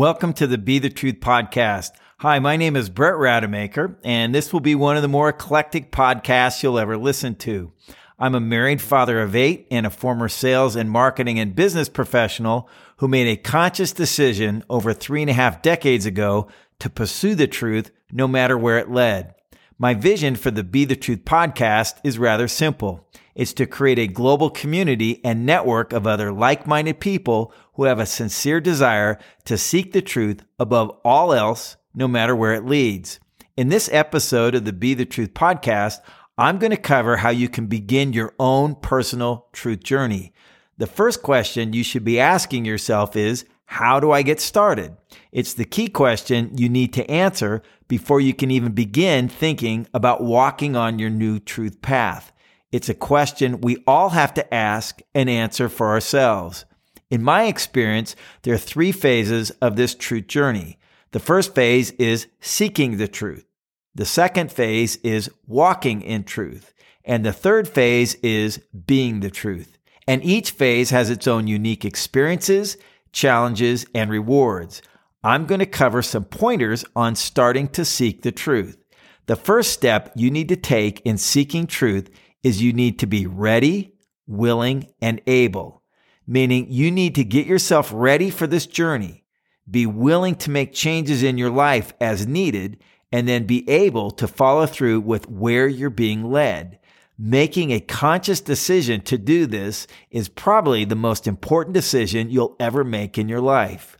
Welcome to the Be the Truth podcast. Hi, my name is Brett Rademacher, and this will be one of the more eclectic podcasts you'll ever listen to. I'm a married father of eight and a former sales and marketing and business professional who made a conscious decision over three and a half decades ago to pursue the truth no matter where it led. My vision for the Be the Truth podcast is rather simple. It's to create a global community and network of other like-minded people who have a sincere desire to seek the truth above all else, no matter where it leads. In this episode of the Be the Truth podcast, I'm going to cover how you can begin your own personal truth journey. The first question you should be asking yourself is, how do I get started? It's the key question you need to answer before you can even begin thinking about walking on your new truth path. It's a question we all have to ask and answer for ourselves. In my experience, there are three phases of this truth journey. The first phase is seeking the truth. The second phase is walking in truth. And the third phase is being the truth. And each phase has its own unique experiences, challenges, and rewards. I'm going to cover some pointers on starting to seek the truth. The first step you need to take in seeking truth is you need to be ready, willing, and able, meaning you need to get yourself ready for this journey, be willing to make changes in your life as needed, and then be able to follow through with where you're being led. Making a conscious decision to do this is probably the most important decision you'll ever make in your life.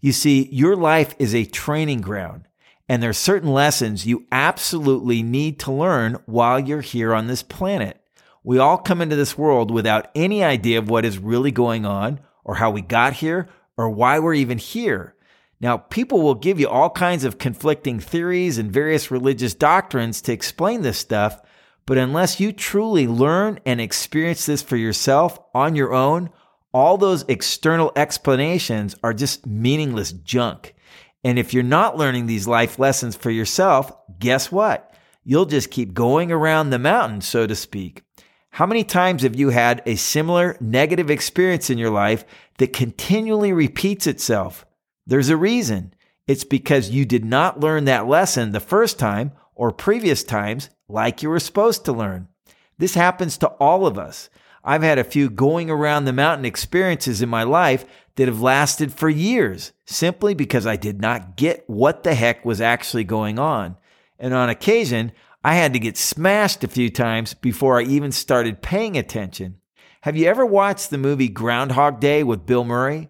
You see, your life is a training ground. And there are certain lessons you absolutely need to learn while you're here on this planet. We all come into this world without any idea of what is really going on or how we got here or why we're even here. Now, people will give you all kinds of conflicting theories and various religious doctrines to explain this stuff, but unless you truly learn and experience this for yourself on your own, all those external explanations are just meaningless junk. And if you're not learning these life lessons for yourself, guess what? You'll just keep going around the mountain, so to speak. How many times have you had a similar negative experience in your life that continually repeats itself? There's a reason. It's because you did not learn that lesson the first time or previous times like you were supposed to learn. This happens to all of us. I've had a few going around the mountain experiences in my life that have lasted for years simply because I did not get what the heck was actually going on. And on occasion, I had to get smashed a few times before I even started paying attention. Have you ever watched the movie Groundhog Day with Bill Murray?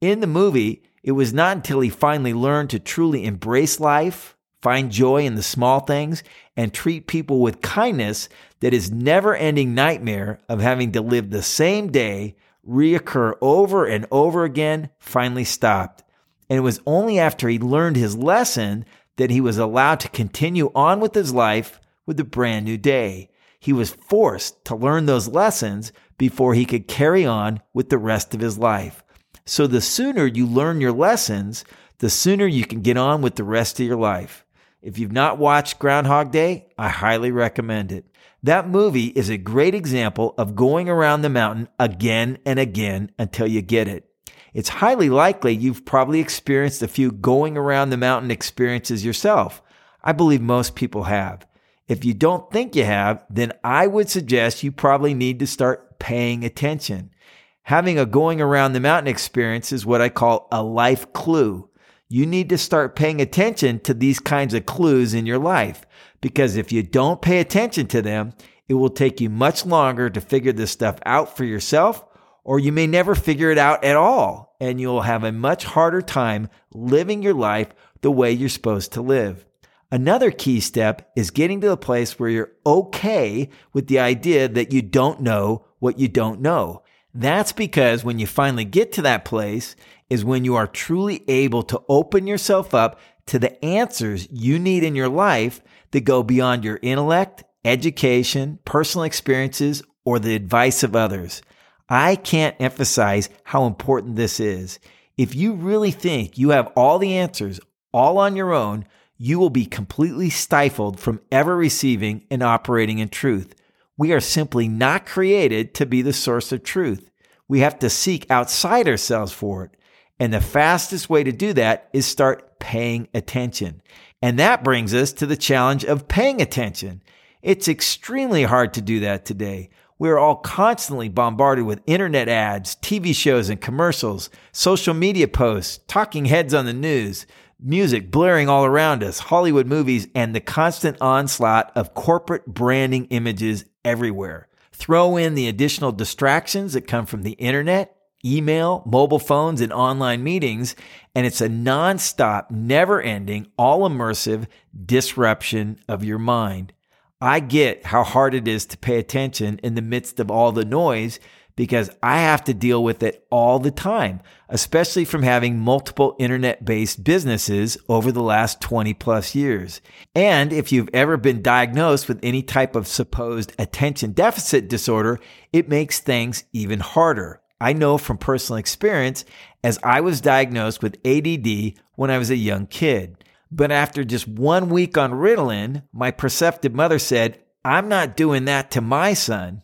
In the movie, it was not until he finally learned to truly embrace life, find joy in the small things, and treat people with kindness that his never ending nightmare of having to live the same day reoccur over and over again finally stopped. And it was only after he learned his lesson that he was allowed to continue on with his life with a brand new day. He was forced to learn those lessons before he could carry on with the rest of his life. So the sooner you learn your lessons, the sooner you can get on with the rest of your life. If you've not watched Groundhog Day, I highly recommend it. That movie is a great example of going around the mountain again and again until you get it. It's highly likely you've probably experienced a few going around the mountain experiences yourself. I believe most people have. If you don't think you have, then I would suggest you probably need to start paying attention. Having a going around the mountain experience is what I call a life clue. You need to start paying attention to these kinds of clues in your life because if you don't pay attention to them, it will take you much longer to figure this stuff out for yourself, or you may never figure it out at all, and you'll have a much harder time living your life the way you're supposed to live. Another key step is getting to the place where you're okay with the idea that you don't know what you don't know. That's because when you finally get to that place is when you are truly able to open yourself up to the answers you need in your life that go beyond your intellect, education, personal experiences, or the advice of others. I can't emphasize how important this is. If you really think you have all the answers all on your own, you will be completely stifled from ever receiving and operating in truth. We are simply not created to be the source of truth. We have to seek outside ourselves for it. And the fastest way to do that is start paying attention. And that brings us to the challenge of paying attention. It's extremely hard to do that today. We're all constantly bombarded with internet ads, TV shows and commercials, social media posts, talking heads on the news, music blaring all around us, Hollywood movies, and the constant onslaught of corporate branding images everywhere. Throw in the additional distractions that come from the internet, email, mobile phones, and online meetings, and it's a nonstop, never ending, all immersive disruption of your mind. I get how hard it is to pay attention in the midst of all the noise because I have to deal with it all the time, especially from having multiple internet based businesses over the last 20 plus years. And if you've ever been diagnosed with any type of supposed attention deficit disorder, it makes things even harder. I know from personal experience as I was diagnosed with ADD when I was a young kid. But after just one week on Ritalin, my perceptive mother said, I'm not doing that to my son.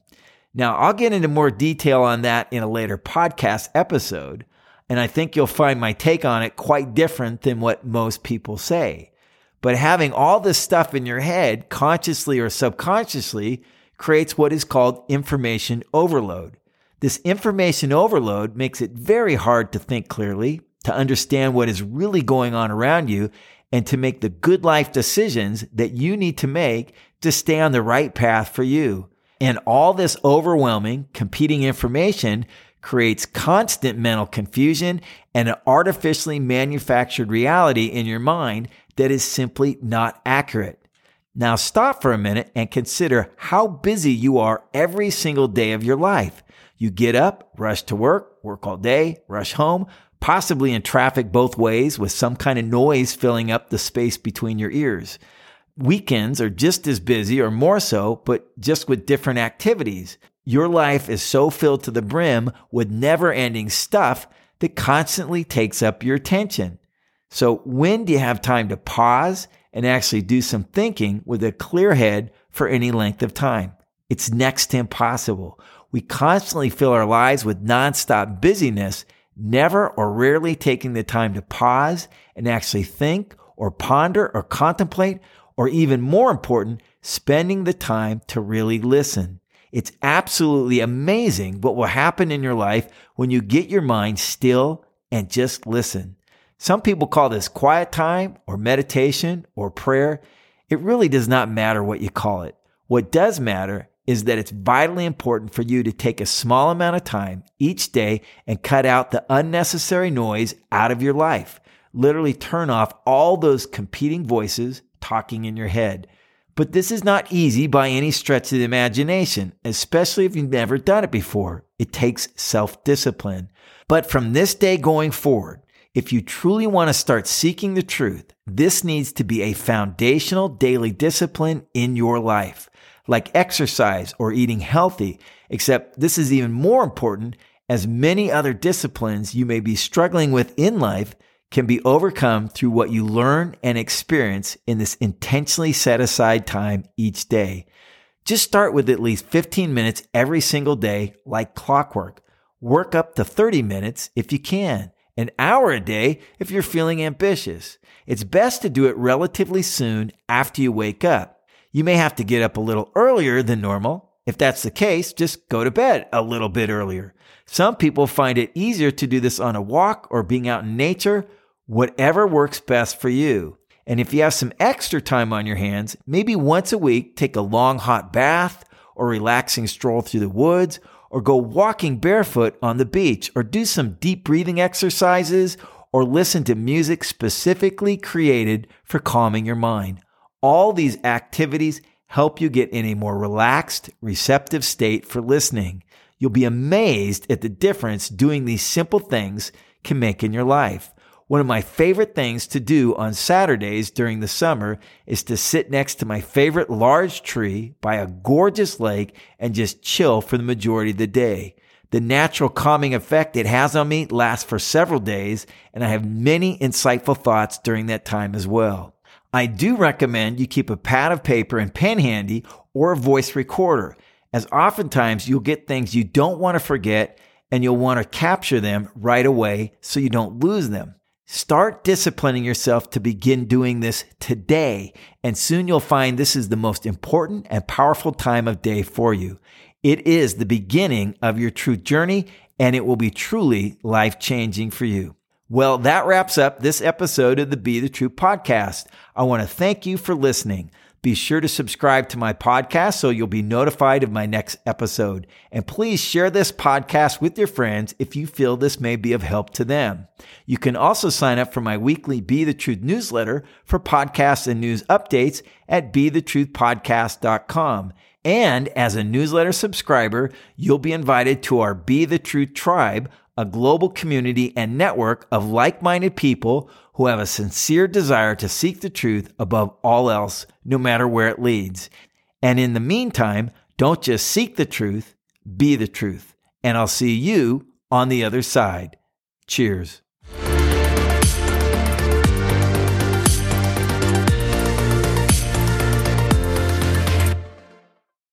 Now, I'll get into more detail on that in a later podcast episode, and I think you'll find my take on it quite different than what most people say. But having all this stuff in your head, consciously or subconsciously, creates what is called information overload. This information overload makes it very hard to think clearly, to understand what is really going on around you, and to make the good life decisions that you need to make to stay on the right path for you. And all this overwhelming competing information creates constant mental confusion and an artificially manufactured reality in your mind that is simply not accurate. Now stop for a minute and consider how busy you are every single day of your life. You get up, rush to work, work all day, rush home, possibly in traffic both ways with some kind of noise filling up the space between your ears. Weekends are just as busy or more so, but just with different activities. Your life is so filled to the brim with never ending stuff that constantly takes up your attention. So when do you have time to pause and actually do some thinking with a clear head for any length of time? It's next to impossible. We constantly fill our lives with nonstop busyness, never or rarely taking the time to pause and actually think or ponder or contemplate, or even more important, spending the time to really listen. It's absolutely amazing what will happen in your life when you get your mind still and just listen. Some people call this quiet time or meditation or prayer. It really does not matter what you call it. What does matter is that it's vitally important for you to take a small amount of time each day and cut out the unnecessary noise out of your life. Literally turn off all those competing voices talking in your head. But this is not easy by any stretch of the imagination, especially if you've never done it before. It takes self discipline. But from this day going forward, if you truly want to start seeking the truth, this needs to be a foundational daily discipline in your life like exercise or eating healthy, except this is even more important as many other disciplines you may be struggling with in life can be overcome through what you learn and experience in this intentionally set aside time each day. Just start with at least 15 minutes every single day, like clockwork. Work up to 30 minutes if you can, an hour a day if you're feeling ambitious. It's best to do it relatively soon after you wake up. You may have to get up a little earlier than normal. If that's the case, just go to bed a little bit earlier. Some people find it easier to do this on a walk or being out in nature, whatever works best for you. And if you have some extra time on your hands, maybe once a week, take a long hot bath or relaxing stroll through the woods or go walking barefoot on the beach or do some deep breathing exercises or listen to music specifically created for calming your mind. All these activities help you get in a more relaxed, receptive state for listening. You'll be amazed at the difference doing these simple things can make in your life. One of my favorite things to do on Saturdays during the summer is to sit next to my favorite large tree by a gorgeous lake and just chill for the majority of the day. The natural calming effect it has on me lasts for several days, and I have many insightful thoughts during that time as well. I do recommend you keep a pad of paper and pen handy or a voice recorder, as oftentimes you'll get things you don't want to forget and you'll want to capture them right away so you don't lose them. Start disciplining yourself to begin doing this today, and soon you'll find this is the most important and powerful time of day for you. It is the beginning of your truth journey, and it will be truly life changing for you. Well, that wraps up this episode of the Be the Truth podcast. I want to thank you for listening. Be sure to subscribe to my podcast so you'll be notified of my next episode. And please share this podcast with your friends if you feel this may be of help to them. You can also sign up for my weekly Be the Truth newsletter for podcasts and news updates at bethetruthpodcast.com. And as a newsletter subscriber, you'll be invited to our Be the Truth tribe, a global community and network of like minded people who have a sincere desire to seek the truth above all else, no matter where it leads. And in the meantime, don't just seek the truth, be the truth. And I'll see you on the other side. Cheers.